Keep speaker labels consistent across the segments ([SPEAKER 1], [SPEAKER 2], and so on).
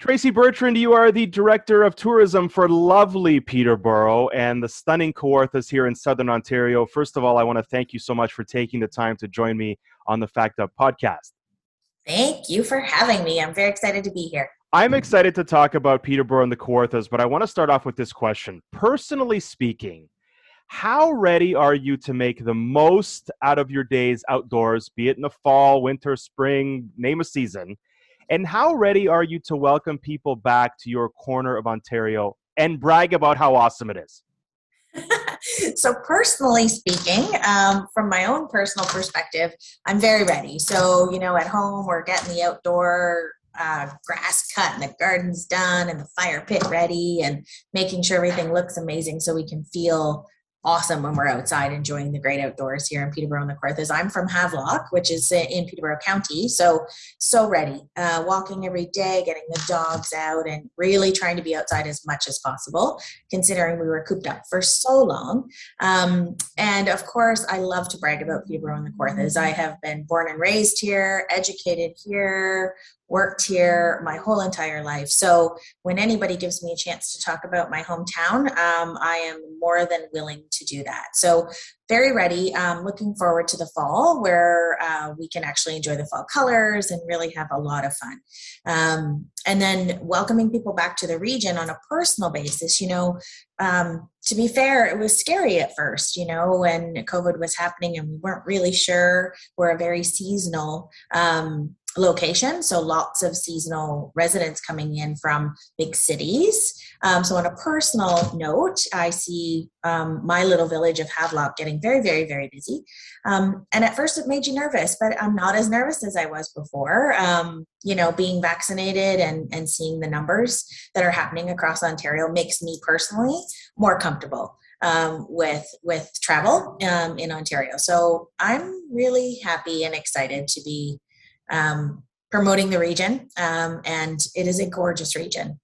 [SPEAKER 1] Tracy Bertrand, you are the Director of Tourism for lovely Peterborough and the stunning Kawarthas here in Southern Ontario. First of all, I want to thank you so much for taking the time to join me on the Fact Up podcast.
[SPEAKER 2] Thank you for having me. I'm very excited to be here.
[SPEAKER 1] I'm excited to talk about Peterborough and the Kawarthas, but I want to start off with this question. Personally speaking, how ready are you to make the most out of your days outdoors, be it in the fall, winter, spring, name a season? And how ready are you to welcome people back to your corner of Ontario and brag about how awesome it is?
[SPEAKER 2] so personally speaking um, from my own personal perspective i'm very ready so you know at home we're getting the outdoor uh, grass cut and the garden's done and the fire pit ready and making sure everything looks amazing so we can feel awesome when we're outside enjoying the great outdoors here in Peterborough and the Kawarthas. I'm from Havelock, which is in Peterborough County, so so ready. Uh, walking every day, getting the dogs out, and really trying to be outside as much as possible, considering we were cooped up for so long. Um, and of course, I love to brag about Peterborough and the Kawarthas. I have been born and raised here, educated here, worked here my whole entire life. So when anybody gives me a chance to talk about my hometown, um, I am more than willing to do that. So very ready. Um, looking forward to the fall where uh, we can actually enjoy the fall colors and really have a lot of fun. Um, and then welcoming people back to the region on a personal basis. You know, um, to be fair, it was scary at first, you know, when COVID was happening and we weren't really sure. We're a very seasonal um, location. So lots of seasonal residents coming in from big cities. Um, so on a personal note, I see um, my little village of Havelock getting very, very, very busy. Um, and at first it made you nervous, but I'm not as nervous as I was before. Um, you know, being vaccinated and, and seeing the numbers that are happening across Ontario makes me personally more comfortable. Um, with with travel um, in Ontario. So I'm really happy and excited to be um, promoting the region. Um, and it is a gorgeous region.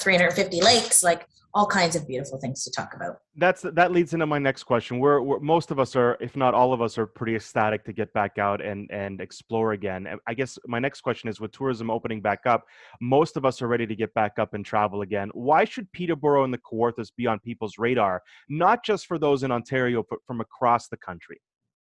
[SPEAKER 2] 350 lakes, like all kinds of beautiful things to talk about.
[SPEAKER 1] That's that leads into my next question. We're, most of us are, if not all of us, are pretty ecstatic to get back out and and explore again. I guess my next question is: with tourism opening back up, most of us are ready to get back up and travel again. Why should Peterborough and the Kawarthas be on people's radar, not just for those in Ontario, but from across the country?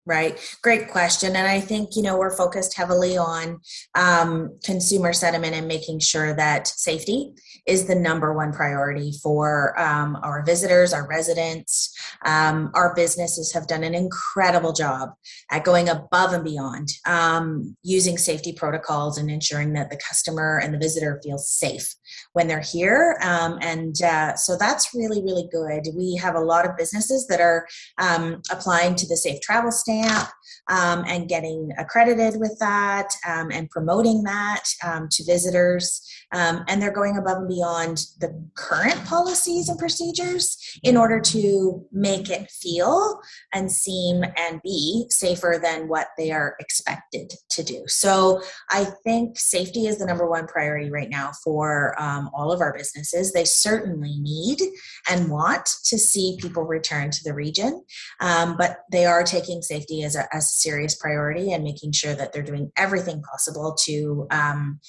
[SPEAKER 2] Right. Great question. And I think, you know, we're focused heavily on um, consumer sentiment and making sure that safety is the number one priority for um, our visitors, our residents. Um, our businesses have done an incredible job at going above and beyond um, using safety protocols and ensuring that the customer and the visitor feels safe when they're here. Um, and uh, so that's really, really good. We have a lot of businesses that are um, applying to the Safe Travel Stamp um, and getting accredited with that um, and promoting that um, to visitors. Um, and they're going above and beyond the current policies and procedures in order to make it feel and seem and be safer than what they are expected to do. So I think safety is the number one priority right now for um, all of our businesses. They certainly need and want to see people return to the region, um, but they are taking safety as a, as a serious priority and making sure that they're doing everything possible to um,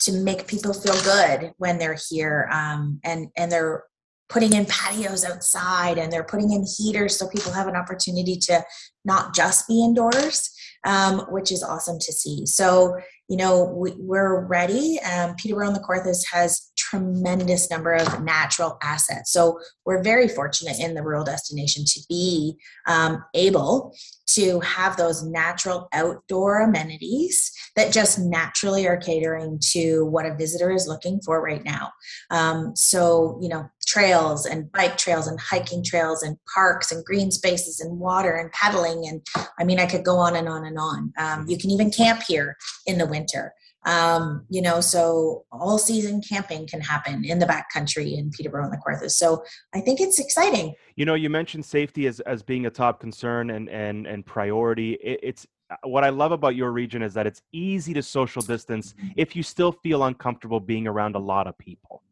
[SPEAKER 2] to make people feel good when they're here um, and and they're putting in patios outside and they're putting in heaters so people have an opportunity to not just be indoors um, which is awesome to see. So you know we, are ready um, peterborough and the Kawarthas has tremendous number of natural assets so we're very fortunate in the rural destination to be um, able to have those natural outdoor amenities that just naturally are catering to what a visitor is looking for right now. Um, so, you know, trails and bike trails and hiking trails and parks and green spaces and water and paddling. And I mean, I could go on and on and on. Um, you can even camp here in the winter. Um, you know, so all season camping can happen in the backcountry in Peterborough and the Kawarthas. So I think it's exciting.
[SPEAKER 1] You know, you mentioned safety as, as being a top concern and and and priority. It, it's uh, what I love about your region is that it's easy to social distance if you still feel uncomfortable being around a lot of people.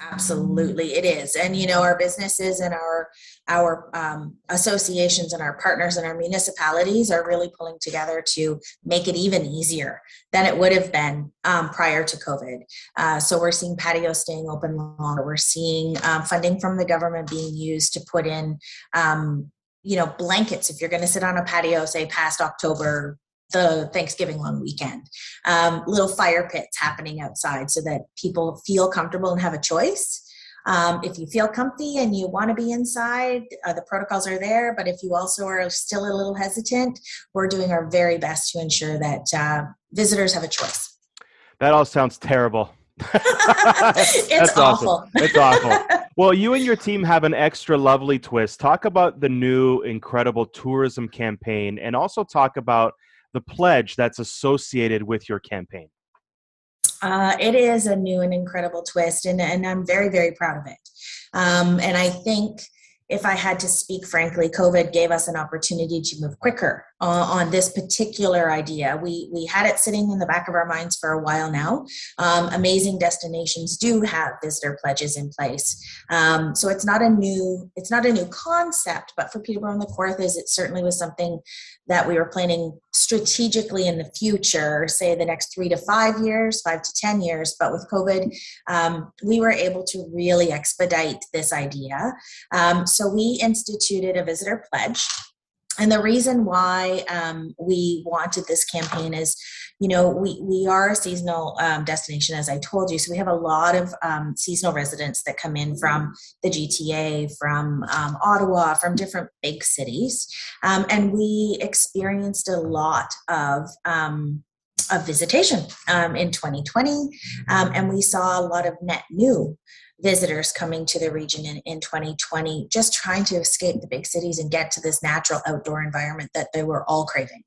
[SPEAKER 2] Absolutely, it is, and you know our businesses and our our um, associations and our partners and our municipalities are really pulling together to make it even easier than it would have been um, prior to COVID. Uh, so we're seeing patios staying open longer. We're seeing um, funding from the government being used to put in um, you know blankets if you're going to sit on a patio say past october the Thanksgiving long weekend. Um, little fire pits happening outside so that people feel comfortable and have a choice. Um, if you feel comfy and you want to be inside, uh, the protocols are there. But if you also are still a little hesitant, we're doing our very best to ensure that uh, visitors have a choice.
[SPEAKER 1] That all sounds terrible.
[SPEAKER 2] it's
[SPEAKER 1] That's
[SPEAKER 2] awful.
[SPEAKER 1] Awesome. It's awful. Well, you and your team have an extra lovely twist. Talk about the new incredible tourism campaign and also talk about the pledge that's associated with your campaign?
[SPEAKER 2] Uh, it is a new and incredible twist, and, and I'm very, very proud of it. Um, and I think if I had to speak frankly, COVID gave us an opportunity to move quicker uh, on this particular idea. We we had it sitting in the back of our minds for a while now. Um, amazing destinations do have visitor pledges in place, um, so it's not a new it's not a new concept. But for Peterborough and the Kawarthas, it certainly was something that we were planning strategically in the future, say the next three to five years, five to 10 years. But with COVID, um, we were able to really expedite this idea. Um, so we instituted a visitor pledge and the reason why um, we wanted this campaign is you know we, we are a seasonal um, destination as i told you. So we have a lot of um, seasonal residents that come in from the gta from um, ottawa from different big cities. Um, and we experienced a lot of um, of visitation in 2020 and we saw a lot of net new visitors coming to the region in, in 2020, just trying to escape the big cities and get to this natural outdoor environment that they were all craving.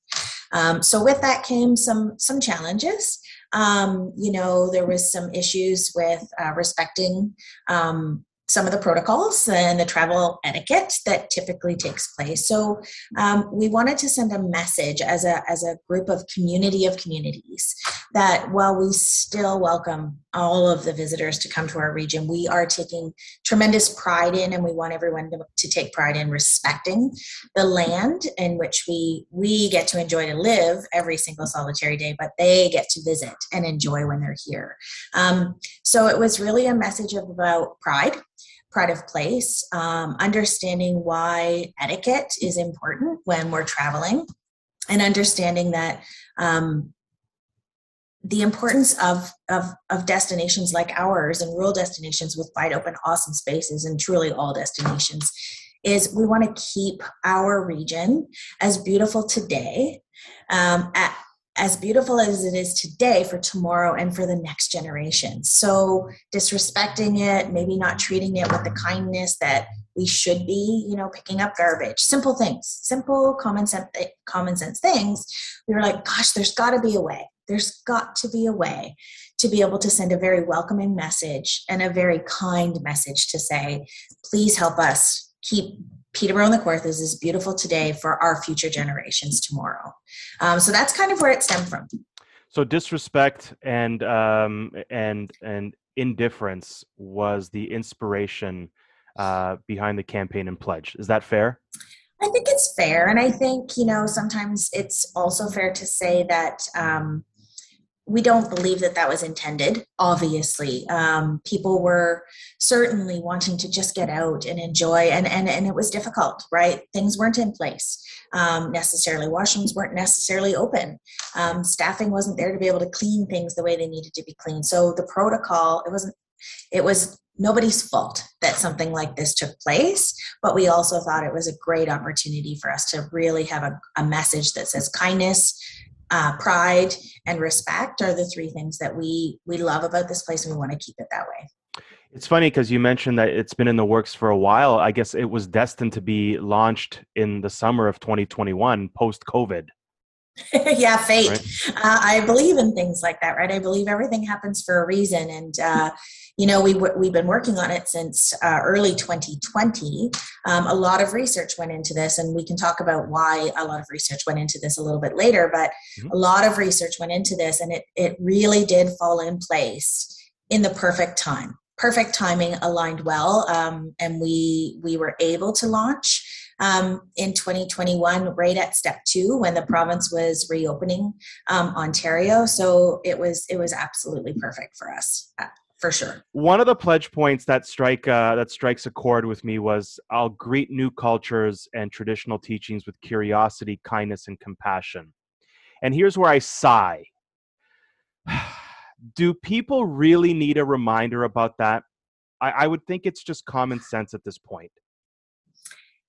[SPEAKER 2] Um, so with that came some some challenges. Um, you know, there was some issues with uh, respecting um, some of the protocols and the travel etiquette that typically takes place. So um, we wanted to send a message as a as a group of community of communities that while we still welcome all of the visitors to come to our region, we are taking tremendous pride in, and we want everyone to, to take pride in respecting the land in which we we get to enjoy to live every single solitary day, but they get to visit and enjoy when they're here. Um, so it was really a message about pride pride of place, um, understanding why etiquette is important when we're traveling, and understanding that um, the importance of, of, of destinations like ours and rural destinations with wide open, awesome spaces, and truly all destinations is we want to keep our region as beautiful today um, at, as beautiful as it is today for tomorrow and for the next generation. So disrespecting it, maybe not treating it with the kindness that we should be, you know, picking up garbage, simple things, simple common sense, common sense things. We were like, gosh, there's got to be a way. There's got to be a way to be able to send a very welcoming message and a very kind message to say, please help us keep Peterborough and the Kawarthas is beautiful today for our future generations tomorrow. Um, so that's kind of where it stemmed from.
[SPEAKER 1] So disrespect and um, and and indifference was the inspiration uh, behind the campaign and pledge. Is that fair?
[SPEAKER 2] I think it's fair, and I think you know sometimes it's also fair to say that um, we don't believe that that was intended obviously. Um, people were certainly wanting to just get out and enjoy and, and and it was difficult right? Things weren't in place um, necessarily. Washrooms weren't necessarily open. Um, staffing wasn't there to be able to clean things the way they needed to be cleaned. So the protocol it wasn't it was nobody's fault that something like this took place but we also thought it was a great opportunity for us to really have a, a message that says kindness uh, pride and respect are the three things that we we love about this place and we want to keep it that way.
[SPEAKER 1] It's funny because you mentioned that it's been in the works for a while. I guess it was destined to be launched in the summer of 2021 post covid
[SPEAKER 2] yeah fate right? uh, i believe in things like that right i believe everything happens for a reason and uh, you know we, we've been working on it since uh, early 2020 um, a lot of research went into this and we can talk about why a lot of research went into this a little bit later but mm-hmm. a lot of research went into this and it, it really did fall in place in the perfect time perfect timing aligned well um, and we we were able to launch um, in 2021 right at step two when the province was reopening um, ontario. So it was it was absolutely perfect for us uh, for sure.
[SPEAKER 1] One of the pledge points that strike uh, that strikes a chord with me was i'll greet new cultures and traditional teachings with curiosity kindness and compassion. And here's where i sigh. Do people really need a reminder about that? I, I would think it's just common sense at this point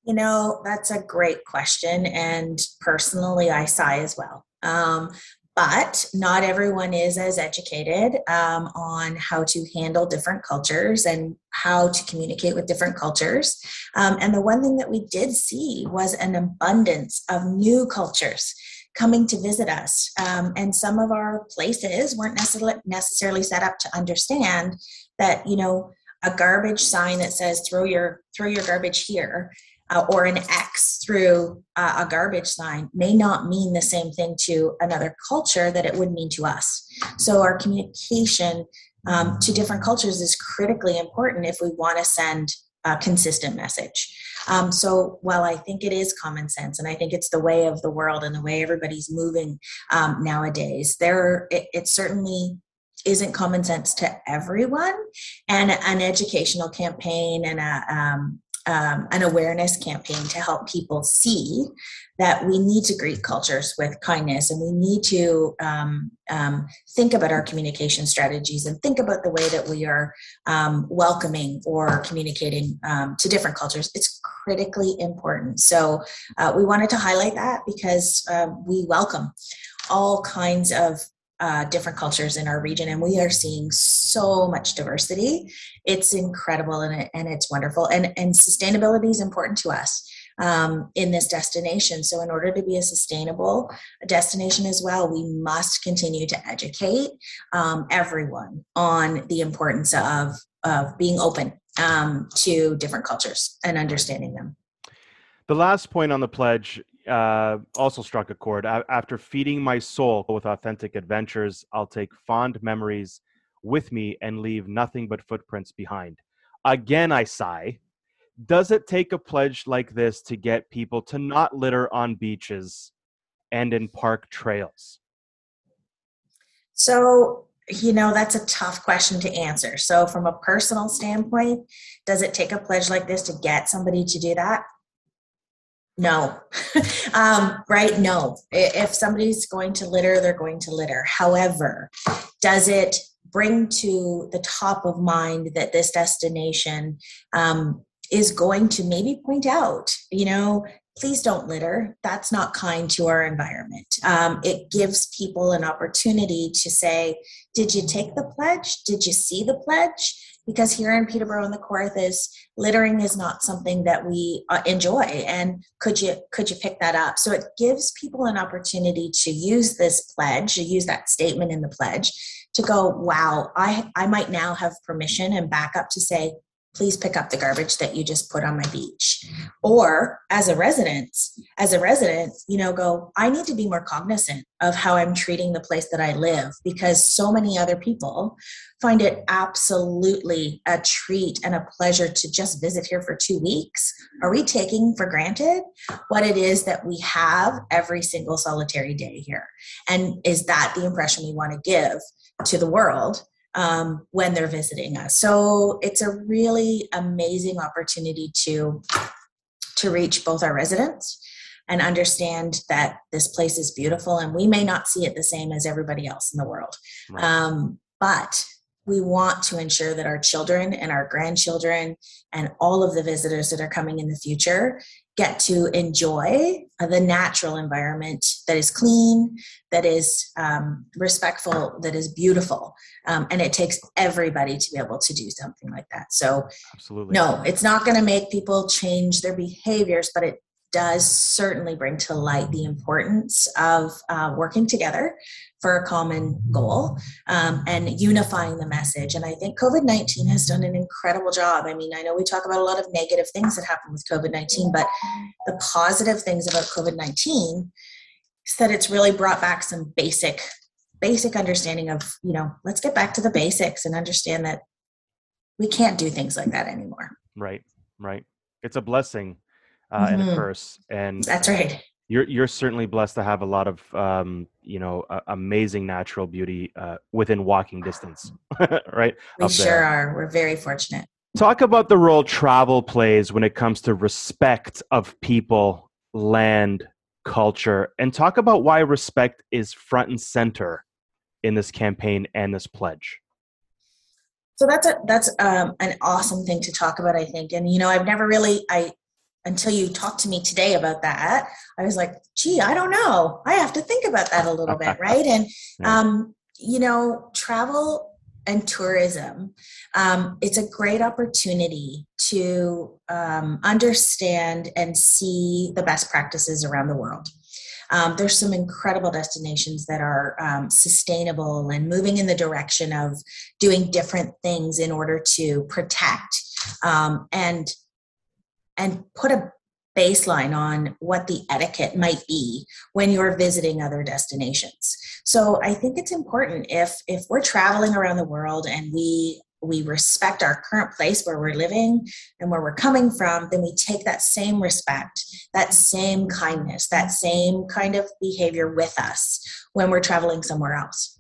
[SPEAKER 2] you know, that's a great question. And personally, I sigh as well. Um, but not everyone is as educated um, on how to handle different cultures and how to communicate with different cultures. Um, and the one thing that we did see was an abundance of new cultures coming to visit us. Um, and some of our places weren't necessarily, set up to understand that, you know, a garbage sign that says throw your throw your garbage here uh, or an X through uh, a garbage sign may not mean the same thing to another culture that it would mean to us. So, our communication um, to different cultures is critically important if we want to send a consistent message. Um, so, while I think it is common sense and I think it's the way of the world and the way everybody's moving um, nowadays, there it, it certainly isn't common sense to everyone and an educational campaign and a, um, um, an awareness campaign to help people see that we need to greet cultures with kindness and we need to um, um, think about our communication strategies and think about the way that we are um, welcoming or communicating um, to different cultures. It's critically important. So uh, we wanted to highlight that because uh, we welcome all kinds of uh, different cultures in our region, and we are seeing so much diversity. It's incredible and, and it's wonderful. And, and sustainability is important to us um, in this destination. So, in order to be a sustainable destination as well, we must continue to educate um, everyone on the importance of, of being open um, to different cultures and understanding them.
[SPEAKER 1] The last point on the pledge uh, also struck a chord. after feeding my soul with authentic adventures, I'll take fond memories with me and leave nothing but footprints behind. Again, I sigh. Does it take a pledge like this to get people to not litter on beaches and in park trails?
[SPEAKER 2] So, you know, that's a tough question to answer. So, from a personal standpoint, does it take a pledge like this to get somebody to do that? No. Um, right no. If somebody's going to litter they're going to litter. However does it bring to the top of mind that this destination um, is going to maybe point out you know please don't litter. That's not kind to our environment. Um, it gives people an opportunity to say did you take the pledge? Did you see the pledge because here in Peterborough and the Kawarthas, littering is not something that we uh, enjoy. And could you could you pick that up? So it gives people an opportunity to use this pledge, to use that statement in the pledge, to go, wow, I I might now have permission and backup to say, please pick up the garbage that you just put on my beach. Or as a resident as a resident you know go i need to be more cognizant of how i'm treating the place that i live because so many other people find it absolutely a treat and a pleasure to just visit here for two weeks. Are we taking for granted what it is that we have every single solitary day here? And is that the impression we want to give to the world um, when they're visiting us. So it's a really amazing opportunity to to reach both our residents and understand that this place is beautiful and we may not see it the same as everybody else in the world. Right. Um, but we want to ensure that our children and our grandchildren and all of the visitors that are coming in the future get to enjoy the natural environment that is clean, that is um, respectful, that is beautiful. Um, and it takes everybody to be able to do something like that. So, absolutely, no, it's not going to make people change their behaviors, but it does certainly bring to light the importance of uh, working together for a common goal um, and unifying the message. And I think COVID 19 has done an incredible job. I mean, I know we talk about a lot of negative things that happen with COVID 19, but the positive things about COVID 19 is that it's really brought back some basic basic understanding of you know let's get back to the basics and understand that we can't do things like that anymore.
[SPEAKER 1] Right, right. It's a blessing uh, mm-hmm. and a mm-hmm. curse, and
[SPEAKER 2] that's right.
[SPEAKER 1] You're you're certainly blessed to have a lot of um, you know uh, amazing natural beauty uh, within walking distance, right?
[SPEAKER 2] We sure are. We're very fortunate.
[SPEAKER 1] Talk about the role travel plays when it comes to respect of people, land, culture, and talk about why respect is front and center in this campaign and this pledge.
[SPEAKER 2] So that's a that's um, an awesome thing to talk about, I think. And you know, I've never really I until you talked to me today about that, I was like, gee, I don't know. I have to think about that a little bit, right? And um, you know, travel and tourism, um, it's a great opportunity to um, understand and see the best practices around the world. Um, there's some incredible destinations that are um, sustainable and moving in the direction of doing different things in order to protect um, and and put a baseline on what the etiquette might be when you're visiting other destinations so i think it's important if if we're traveling around the world and we we respect our current place where we're living and where we're coming from, then we take that same respect, that same kindness, that same kind of behavior with us when we're traveling somewhere else.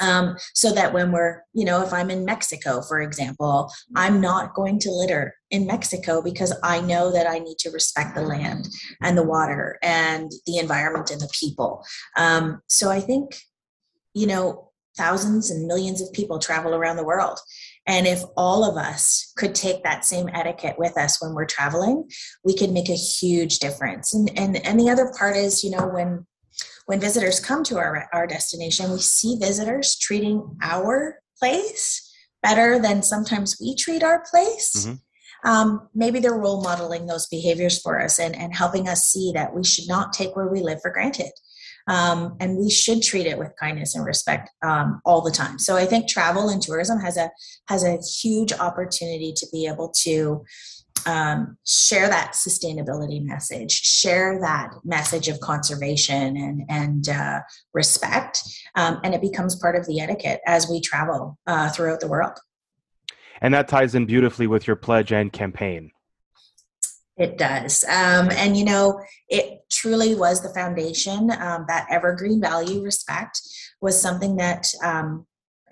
[SPEAKER 2] Um, so that when we're, you know, if I'm in Mexico, for example, I'm not going to litter in Mexico because I know that I need to respect the land and the water and the environment and the people. Um, so I think, you know, thousands and millions of people travel around the world. And if all of us could take that same etiquette with us when we're traveling, we could make a huge difference. And and, and the other part is, you know, when when visitors come to our, our destination, we see visitors treating our place better than sometimes we treat our place. Mm-hmm. Um, maybe they're role modeling those behaviors for us and, and helping us see that we should not take where we live for granted um, and we should treat it with kindness and respect um, all the time. So I think travel and tourism has a has a huge opportunity to be able to um, share that sustainability message, share that message of conservation and and uh, respect, um, and it becomes part of the etiquette as we travel uh, throughout the world.
[SPEAKER 1] And that ties in beautifully with your pledge and campaign.
[SPEAKER 2] It does. Um, and, you know, it truly was the foundation. Um, that evergreen value respect was something that um,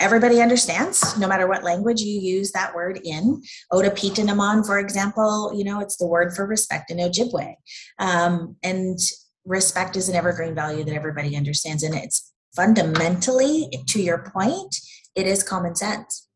[SPEAKER 2] everybody understands, no matter what language you use that word in. Ota Pitanamon, for example, you know, it's the word for respect in Ojibwe. Um, and respect is an evergreen value that everybody understands. And it's fundamentally, to your point, it is common sense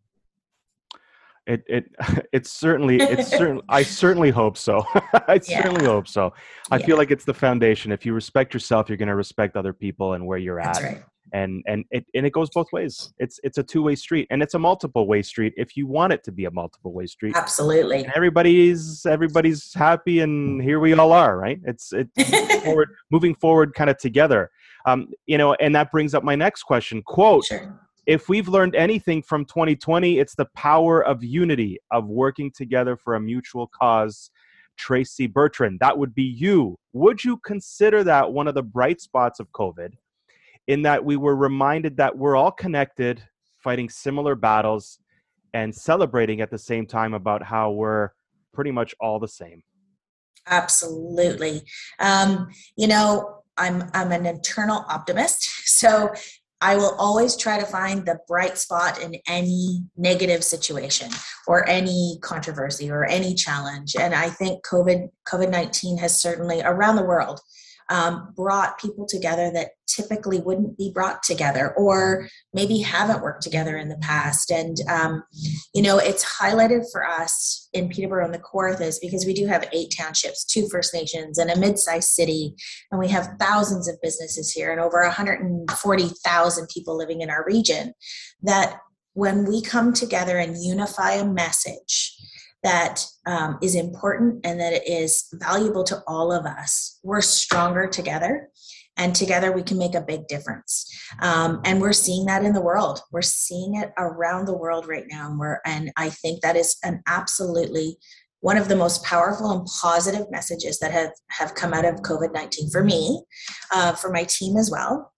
[SPEAKER 1] it it it's certainly it's certain I certainly hope so. I yeah. certainly hope so. I yeah. feel like it's the foundation. If you respect yourself, you're going to respect other people and where you're at.
[SPEAKER 2] That's
[SPEAKER 1] at.
[SPEAKER 2] Right.
[SPEAKER 1] And and it and it goes both ways. It's it's a two way street, and it's a multiple way street if you want it to be a multiple way street.
[SPEAKER 2] Absolutely.
[SPEAKER 1] And everybody's everybody's happy, and here we all are. Right? It's it's moving forward, moving forward, kind of together. Um, you know, and that brings up my next question. Quote.
[SPEAKER 2] Sure
[SPEAKER 1] if we've learned anything from 2020, it's the power of unity, of working together for a mutual cause. Tracy Bertrand, that would be you. Would you consider that one of the bright spots of COVID in that we were reminded that we're all connected, fighting similar battles, and celebrating at the same time about how we're pretty much all the same?
[SPEAKER 2] Absolutely. Um, you know, I'm I'm an internal optimist. So I will always try to find the bright spot in any negative situation or any controversy or any challenge. And I think COVID COVID nineteen has certainly around the world um, brought people together that typically wouldn't be brought together or maybe haven't worked together in the past. And, um, you know, it's highlighted for us in Peterborough and the Kawarthas because we do have eight townships, two First Nations, and a mid sized city. And we have thousands of businesses here and over 140,000 people living in our region. That when we come together and unify a message, that um, is important and that it is valuable to all of us. We're stronger together, and together we can make a big difference. Um, and we're seeing that in the world. We're seeing it around the world right now, and we're and I think that is an absolutely one of the most powerful and positive messages that have have come out of COVID nineteen for me, uh, for my team as well,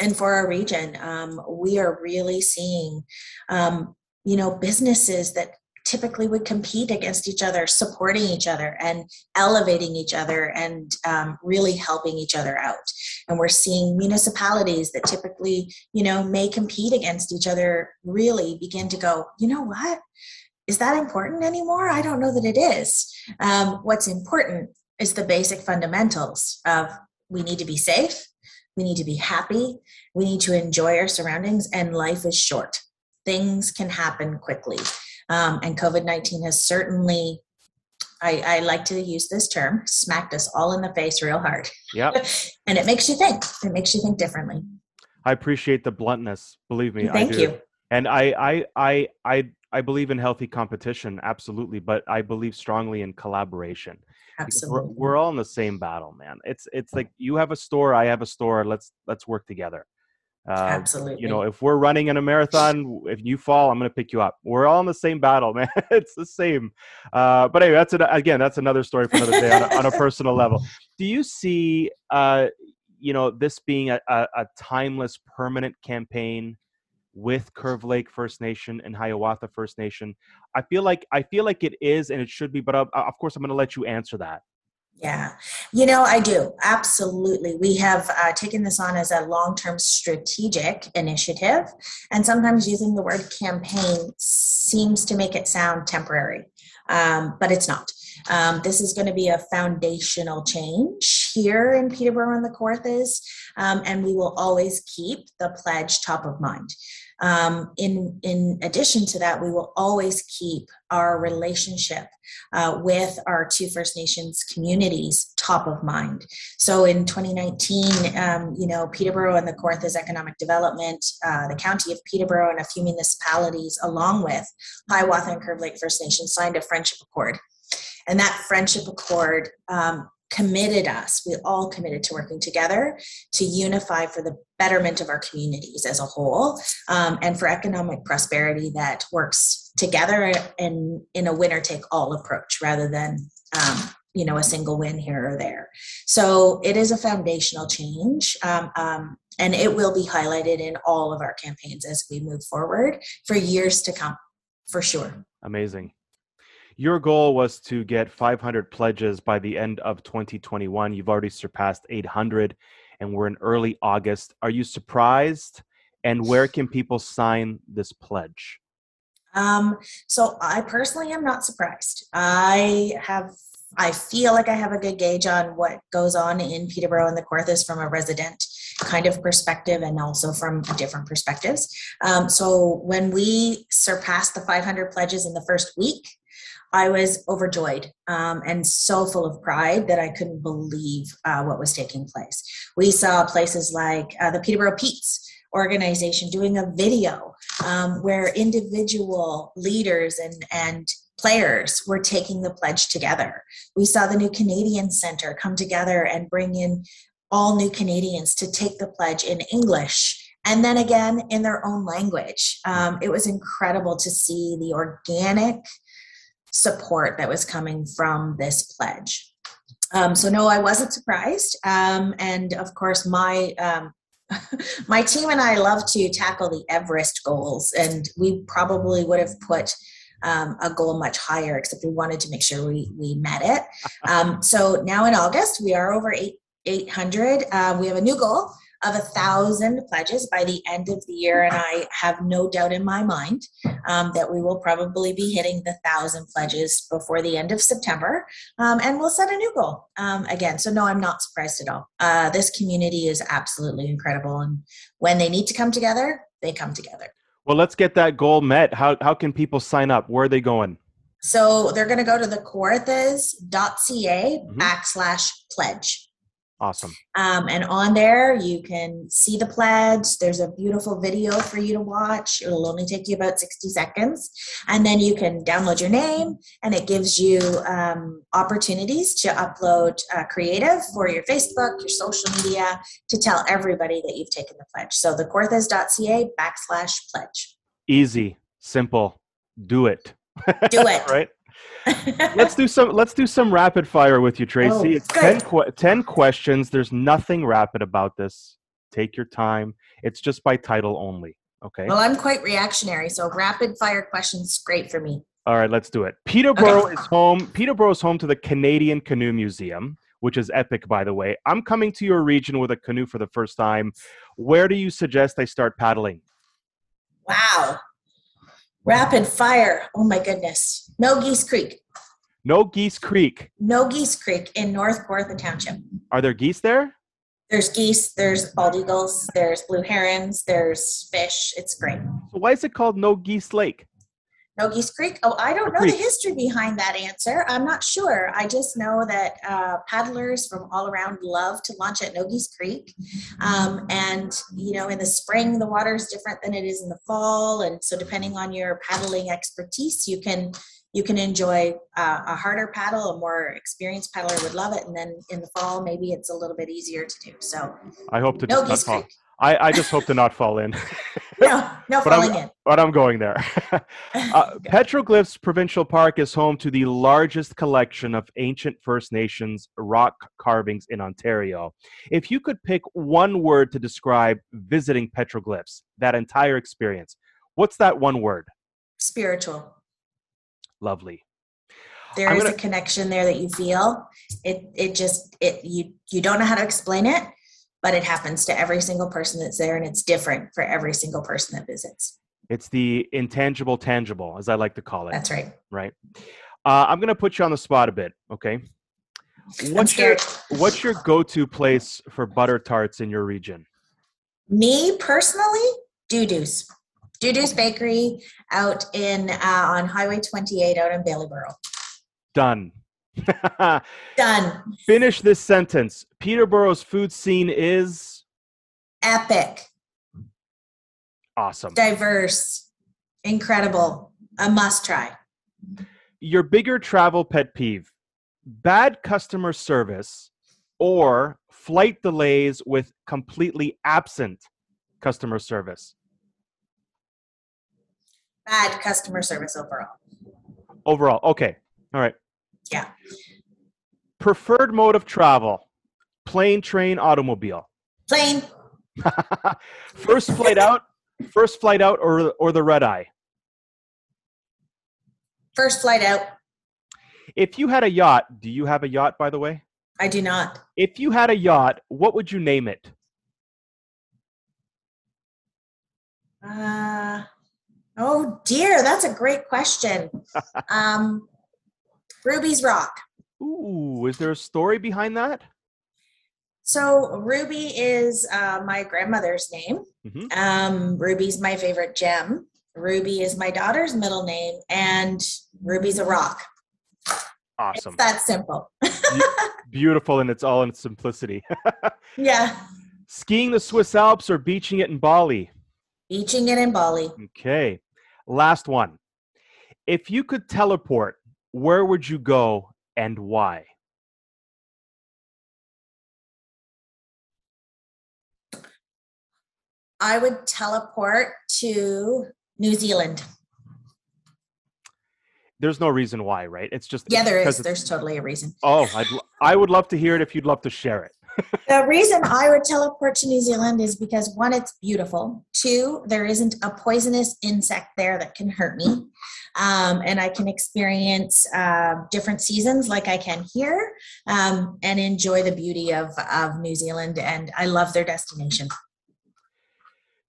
[SPEAKER 2] and for our region. Um, we are really seeing, um, you know, businesses that typically would compete against each other, supporting each other and elevating each other and um, really helping each other out. And we're seeing municipalities that typically, you know, may compete against each other really begin to go, you know what? Is that important anymore? I don't know that it is. Um, what's important is the basic fundamentals of we need to be safe, we need to be happy, we need to enjoy our surroundings, and life is short. Things can happen quickly. Um, and COVID 19 has certainly, I, I, like to use this term, smacked us all in the face real hard.
[SPEAKER 1] Yep.
[SPEAKER 2] and it makes you think. It makes you think differently.
[SPEAKER 1] I appreciate the bluntness. Believe me.
[SPEAKER 2] Thank you.
[SPEAKER 1] And I, I, I, I, I believe in healthy competition, absolutely, but I believe strongly in collaboration.
[SPEAKER 2] Absolutely.
[SPEAKER 1] We're, we're all in the same battle, man. It's it's like you have a store, I have a store. Let's let's work together.
[SPEAKER 2] Uh, Absolutely.
[SPEAKER 1] You know, if we're running in a marathon, if you fall, I'm going to pick you up. We're all in the same battle, man. it's the same. Uh, but anyway, that's an, again, that's another story for another day on, a, on a personal level. Do you see, uh, you know, this being a, a, a, timeless, permanent campaign with Curve Lake First Nation and Hiawatha First Nation? I feel like I feel like it is, and it should be. But uh, of course, I'm going to let you answer that.
[SPEAKER 2] Yeah, you know, I do. Absolutely. We have uh, taken this on as a long term strategic initiative. And sometimes using the word campaign seems to make it sound temporary, um, but it's not. Um, this is going to be a foundational change here in Peterborough and the Kawarthas, um, and we will always keep the pledge top of mind. Um, in, in addition to that, we will always keep our relationship uh, with our two First Nations communities top of mind. So in 2019, um, you know, Peterborough and the Kawarthas Economic Development, uh, the County of Peterborough and a few municipalities, along with Hiawatha and Curve Lake First Nation, signed a friendship accord. And that friendship accord um, committed us, we all committed to working together to unify for the betterment of our communities as a whole um, and for economic prosperity that works together in, in a winner take all approach rather than um, you know a single win here or there. So it is a foundational change um, um, and it will be highlighted in all of our campaigns as we move forward for years to come for sure.
[SPEAKER 1] Amazing your goal was to get 500 pledges by the end of 2021. You've already surpassed 800, and we're in early August. Are you surprised? And where can people sign this pledge?
[SPEAKER 2] Um, so I personally am not surprised. I have I feel like I have a good gauge on what goes on in Peterborough and the Kawarthas from a resident kind of perspective and also from different perspectives. Um, so when we surpassed the 500 pledges in the first week, I was overjoyed um, and so full of pride that I couldn't believe uh, what was taking place. We saw places like uh, the Peterborough Petes organization doing a video um, where individual leaders and, and players were taking the pledge together. We saw the New Canadian Center come together and bring in all new Canadians to take the pledge in English and then again in their own language. Um, it was incredible to see the organic support that was coming from this pledge. Um, so no, I wasn't surprised. Um, and of course, my um, my team and I love to tackle the Everest goals, and we probably would have put um, a goal much higher, except we wanted to make sure we we met it. Um, so now in August, we are over eight eight hundred. Uh, we have a new goal of a thousand pledges by the end of the year, and I have no doubt in my mind um, that we will probably be hitting the thousand pledges before the end of September, um, and we'll set a new goal um, again. So no, I'm not surprised at all. Uh, this community is absolutely incredible, and when they need to come together, they come together.
[SPEAKER 1] Well, let's get that goal met. How how can people sign up? Where are they going?
[SPEAKER 2] So they're going to go to the kawarthas.ca mm-hmm. backslash pledge.
[SPEAKER 1] Awesome.
[SPEAKER 2] Um, and on there, you can see the pledge. There's a beautiful video for you to watch. It'll only take you about 60 seconds. And then you can download your name, and it gives you um, opportunities to upload uh, creative for your Facebook, your social media, to tell everybody that you've taken the pledge. So the kawarthas.ca backslash pledge.
[SPEAKER 1] Easy, simple. Do it.
[SPEAKER 2] Do it.
[SPEAKER 1] right? Let's do some let's do some rapid fire with you tracy oh, it's 10, qu- 10 questions there's nothing rapid about this take your time it's just by title only okay
[SPEAKER 2] well i'm quite reactionary so rapid fire questions great for me
[SPEAKER 1] All right, let's do it. Peterborough is home. Peterborough is home to the Canadian Canoe Museum, which is epic, by the way. I'm coming to your region with a canoe for the first time. Where do you suggest I start paddling?
[SPEAKER 2] Wow. Rapid fire. Oh my goodness. Nogies Creek.
[SPEAKER 1] Nogies Creek.
[SPEAKER 2] Nogies Creek in North Kawartha Township.
[SPEAKER 1] Are there geese there?
[SPEAKER 2] There's geese, there's bald eagles, there's blue herons, there's fish. It's great.
[SPEAKER 1] So why is it called Nogies Lake?
[SPEAKER 2] Nogies Creek? Oh, I don't know
[SPEAKER 1] Creek.
[SPEAKER 2] the history behind that answer. I'm not sure. I just know that uh, paddlers from all around love to launch at Nogies Creek. Um, and, you know, in the spring, the water is different than it is in the fall. And so, depending on your paddling expertise, you can you can enjoy uh, a harder paddle a more experienced paddler would love it and then in the fall maybe it's a little bit easier to do so
[SPEAKER 1] I hope to just Nogies.
[SPEAKER 2] Creek.
[SPEAKER 1] I, I just hope to not fall in,
[SPEAKER 2] no no
[SPEAKER 1] But I'm-
[SPEAKER 2] falling in
[SPEAKER 1] but I'm going there. Uh, Petroglyphs Provincial Park is home to the largest collection of ancient First Nations rock carvings in Ontario. If you could pick one word to describe visiting petroglyphs, that entire experience, what's that one word?
[SPEAKER 2] spiritual
[SPEAKER 1] Lovely.
[SPEAKER 2] There
[SPEAKER 1] I'm
[SPEAKER 2] is
[SPEAKER 1] gonna-
[SPEAKER 2] a connection there that you feel it it just it you you don't know how to explain it but it happens to every single person that's there and it's different for every single person that visits
[SPEAKER 1] It's the intangible tangible, as I like to call it.
[SPEAKER 2] that's right
[SPEAKER 1] right? Uh, I'm going to put you on the spot a bit, okay? What's your, what's your go-to place for butter tarts in your region?
[SPEAKER 2] me personally doo-doos doo-doos bakery out in uh, on highway 28 out in Bailieboro
[SPEAKER 1] Done.
[SPEAKER 2] done
[SPEAKER 1] Finish this sentence. Peterborough's food scene is
[SPEAKER 2] epic
[SPEAKER 1] awesome.
[SPEAKER 2] diverse incredible a must try
[SPEAKER 1] Your bigger travel pet peeve: bad customer service or flight delays with completely absent customer service.
[SPEAKER 2] bad customer service overall
[SPEAKER 1] Overall, okay. All right.
[SPEAKER 2] Yeah
[SPEAKER 1] Preferred mode of travel: plane, train, automobile.
[SPEAKER 2] plane
[SPEAKER 1] first flight out, first flight out, or or the red eye.
[SPEAKER 2] first flight out
[SPEAKER 1] If you had a yacht, do you have a yacht, by the way?
[SPEAKER 2] i do not
[SPEAKER 1] If you had a yacht, what would you name it?
[SPEAKER 2] Uh, oh dear, that's a great question. um, Ruby's Rock.
[SPEAKER 1] Ooh, is there a story behind that?
[SPEAKER 2] So Ruby is uh, my grandmother's name.
[SPEAKER 1] Mhm.
[SPEAKER 2] Um, Ruby's my favorite gem. Ruby is my daughter's middle name, and Ruby's a rock.
[SPEAKER 1] Awesome,
[SPEAKER 2] It's that simple.
[SPEAKER 1] beautiful, and it's all in its simplicity.
[SPEAKER 2] yeah,
[SPEAKER 1] Skiing the Swiss Alps or beaching it in Bali?
[SPEAKER 2] beaching it in Bali.
[SPEAKER 1] Okay, last one. If you could teleport, where would you go and why?
[SPEAKER 2] I would teleport to New Zealand.
[SPEAKER 1] There's no reason why, right? It's just
[SPEAKER 2] Yeah, there
[SPEAKER 1] because
[SPEAKER 2] There's totally a reason.
[SPEAKER 1] Oh, I'd, I would love to hear it if you'd love to share it.
[SPEAKER 2] The reason I would teleport to New Zealand is because one, it's beautiful. Two, there isn't a poisonous insect there that can hurt me. Um, and I can experience uh, different seasons like I can here um, and enjoy the beauty of, of New Zealand. And I love their destination.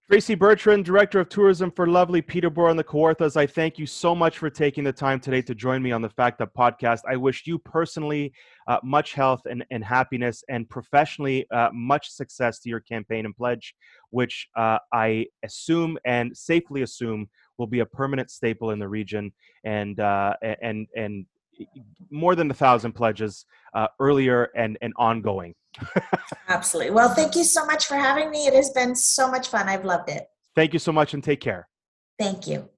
[SPEAKER 1] Tracy Bertrand, Director of Tourism for lovely Peterborough and the Kawarthas, I thank you so much for taking the time today to join me on the Fact Up podcast. I wish you personally uh, much health and, and happiness, and professionally uh, much success to your campaign and pledge, which uh, I assume and safely assume will be a permanent staple in the region and uh, and and more than a thousand pledges uh, earlier and and ongoing.
[SPEAKER 2] Absolutely. Well, thank you so much for having me. It has been so much fun. I've loved it.
[SPEAKER 1] Thank you so much and take care.
[SPEAKER 2] Thank you.